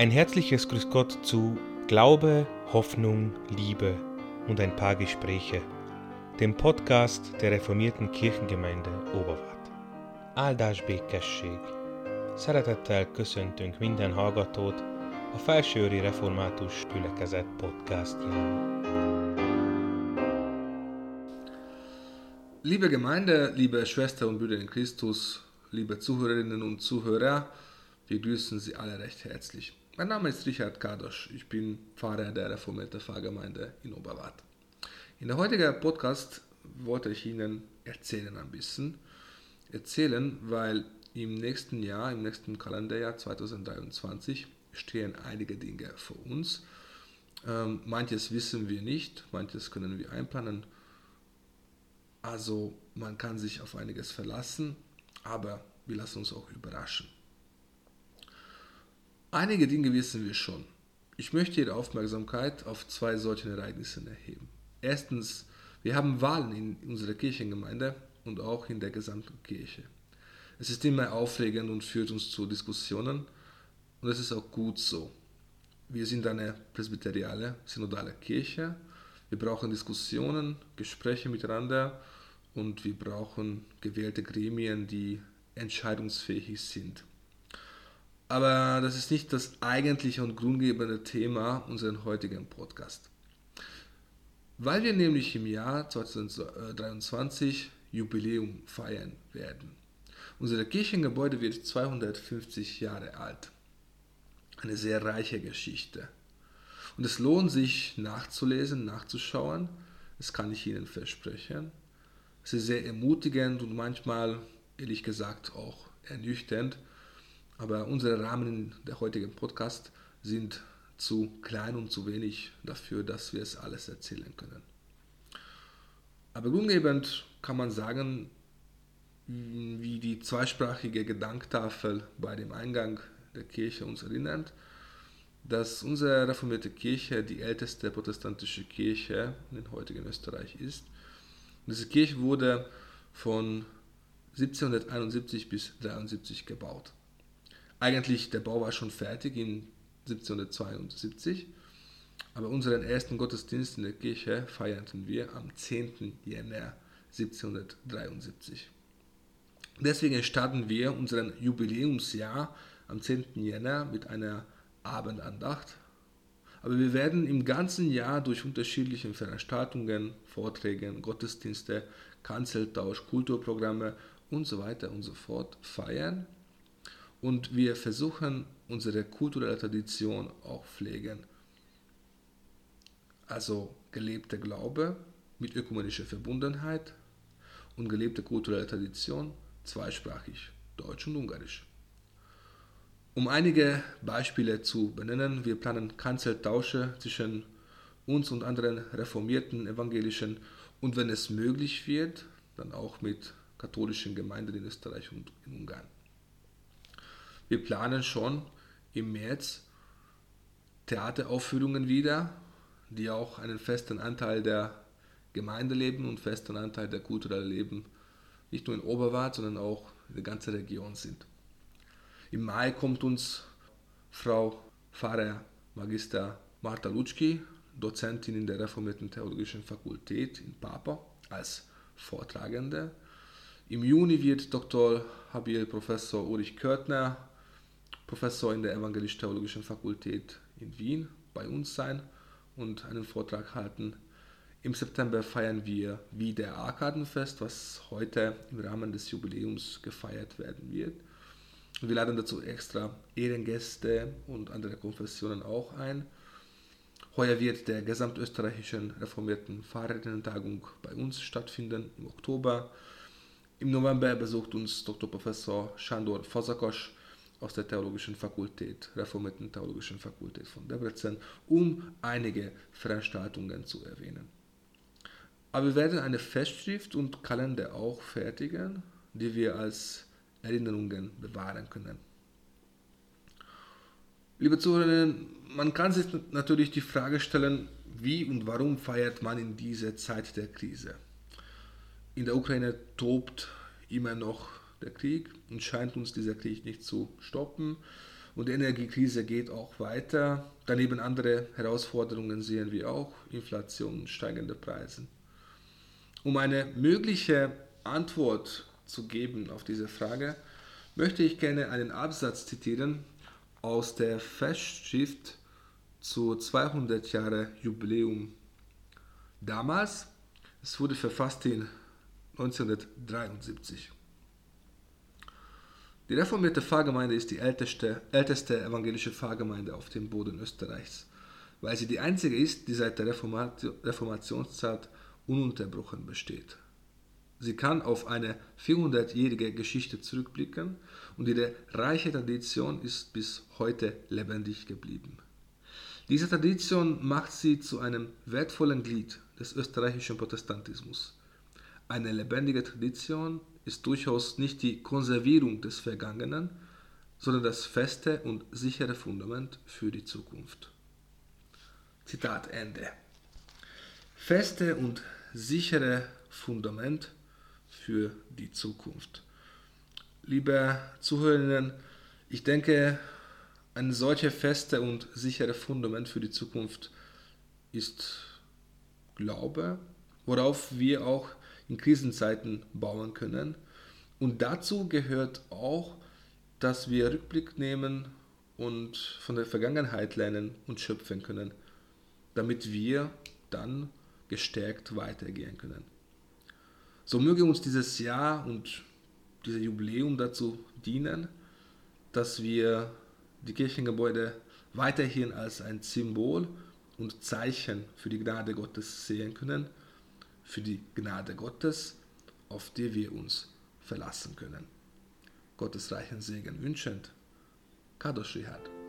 Ein herzliches Grüß Gott zu Glaube, Hoffnung, Liebe und ein paar Gespräche, dem Podcast der reformierten Kirchengemeinde Oberwart. Áldás békesség! Szeretettel köszöntünk minden hallgatót a Felsőri Református Gyülekezet podcastján. Liebe Gemeinde, liebe Schwester und Brüder in Christus, liebe Zuhörerinnen und Zuhörer, wir grüßen Sie alle recht herzlich. Mein Name ist Richard Kadosch, ich bin Pfarrer der reformierten Pfarrgemeinde in Oberwart. In der heutigen Podcast wollte ich Ihnen erzählen ein bisschen. Erzählen, weil im nächsten Jahr, im nächsten Kalenderjahr 2023, stehen einige Dinge vor uns. Ähm, manches wissen wir nicht, manches können wir einplanen also man kann sich auf einiges verlassen, aber wir lassen uns auch überraschen. Einige Dinge wissen wir schon. Ich möchte Ihre Aufmerksamkeit auf zwei solche Ereignisse erheben. Erstens, wir haben Wahlen in unserer Kirchengemeinde und auch in der gesamten Kirche. Es ist immer aufregend und führt uns zu Diskussionen und es ist auch gut so. Wir sind eine presbyteriale, synodale Kirche wir brauchen Diskussionen, Gespräche miteinander und wir brauchen gewählte Gremien, die entscheidungsfähig sind. Aber das ist nicht das eigentliche und grundgebende Thema unseres heutigen Podcast. Weil wir nämlich im Jahr 2023 Jubiläum feiern werden. Unser Kirchengebäude wird 250 Jahre alt. Eine sehr reiche Geschichte. Und es lohnt sich nachzulesen, nachzuschauen. Das kann ich Ihnen versprechen. Es ist sehr ermutigend und manchmal, ehrlich gesagt, auch ernüchternd. Aber unsere Rahmen der heutigen Podcast sind zu klein und zu wenig dafür, dass wir es alles erzählen können. Aber grundlegend kann man sagen, wie die zweisprachige Gedanktafel bei dem Eingang der Kirche uns erinnert, dass unsere reformierte Kirche die älteste protestantische Kirche in heutigen Österreich ist. Diese Kirche wurde von 1771 bis 1773 gebaut. Eigentlich der Bau war schon fertig in 1772, aber unseren ersten Gottesdienst in der Kirche feierten wir am 10. Jänner 1773. Deswegen starten wir unseren Jubiläumsjahr am 10. Jänner mit einer Abendandacht. Aber wir werden im ganzen Jahr durch unterschiedliche Veranstaltungen, Vorträge, Gottesdienste, Kanzeltausch, Kulturprogramme und so weiter und so fort feiern. Und wir versuchen, unsere kulturelle Tradition auch pflegen. Also gelebter Glaube mit ökumenischer Verbundenheit und gelebte kulturelle Tradition zweisprachig, Deutsch und Ungarisch. Um einige Beispiele zu benennen, wir planen Kanzeltausche zwischen uns und anderen reformierten evangelischen und wenn es möglich wird, dann auch mit katholischen Gemeinden in Österreich und in Ungarn. Wir planen schon im März Theateraufführungen wieder, die auch einen festen Anteil der Gemeindeleben und festen Anteil der kulturellen Leben nicht nur in Oberwart, sondern auch in der ganzen Region sind. Im Mai kommt uns Frau Pfarrer Magister Marta Lutschki, Dozentin in der Reformierten Theologischen Fakultät in Papa, als Vortragende. Im Juni wird Dr. Habil Professor Ulrich Körtner, Professor in der Evangelisch-Theologischen Fakultät in Wien, bei uns sein und einen Vortrag halten. Im September feiern wir wieder Arkadenfest, was heute im Rahmen des Jubiläums gefeiert werden wird. Wir laden dazu extra Ehrengäste und andere Konfessionen auch ein. Heuer wird der gesamtösterreichischen reformierten Fahrerinnen-Tagung bei uns stattfinden im Oktober. Im November besucht uns Dr. Professor Shandor Fazakosch aus der Theologischen Fakultät, Reformierten Theologischen Fakultät von Debrecen, um einige Veranstaltungen zu erwähnen. Aber wir werden eine Festschrift und Kalender auch fertigen, die wir als Erinnerungen bewahren können. Liebe Zuhörerinnen, man kann sich natürlich die Frage stellen, wie und warum feiert man in dieser Zeit der Krise? In der Ukraine tobt immer noch der Krieg und scheint uns dieser Krieg nicht zu stoppen. Und die Energiekrise geht auch weiter. Daneben andere Herausforderungen sehen wir auch, Inflation, steigende Preise. Um eine mögliche Antwort zu geben auf diese Frage, möchte ich gerne einen Absatz zitieren aus der Festschrift zu 200 Jahre Jubiläum. Damals, es wurde verfasst in 1973. Die reformierte Pfarrgemeinde ist die älteste, älteste evangelische Pfarrgemeinde auf dem Boden Österreichs, weil sie die einzige ist, die seit der Reformationszeit ununterbrochen besteht. Sie kann auf eine 400-jährige Geschichte zurückblicken und ihre reiche Tradition ist bis heute lebendig geblieben. Diese Tradition macht sie zu einem wertvollen Glied des österreichischen Protestantismus. Eine lebendige Tradition ist durchaus nicht die Konservierung des Vergangenen, sondern das feste und sichere Fundament für die Zukunft. Zitat Ende. Feste und sichere Fundament für die Zukunft. Liebe Zuhörerinnen, ich denke, ein solcher feste und sichere Fundament für die Zukunft ist Glaube, worauf wir auch in Krisenzeiten bauen können. Und dazu gehört auch, dass wir Rückblick nehmen und von der Vergangenheit lernen und schöpfen können, damit wir dann gestärkt weitergehen können. So möge uns dieses Jahr und dieses Jubiläum dazu dienen, dass wir die Kirchengebäude weiterhin als ein Symbol und Zeichen für die Gnade Gottes sehen können für die Gnade Gottes, auf die wir uns verlassen können. Gottes reichen Segen wünschend. Kadosh Rihad.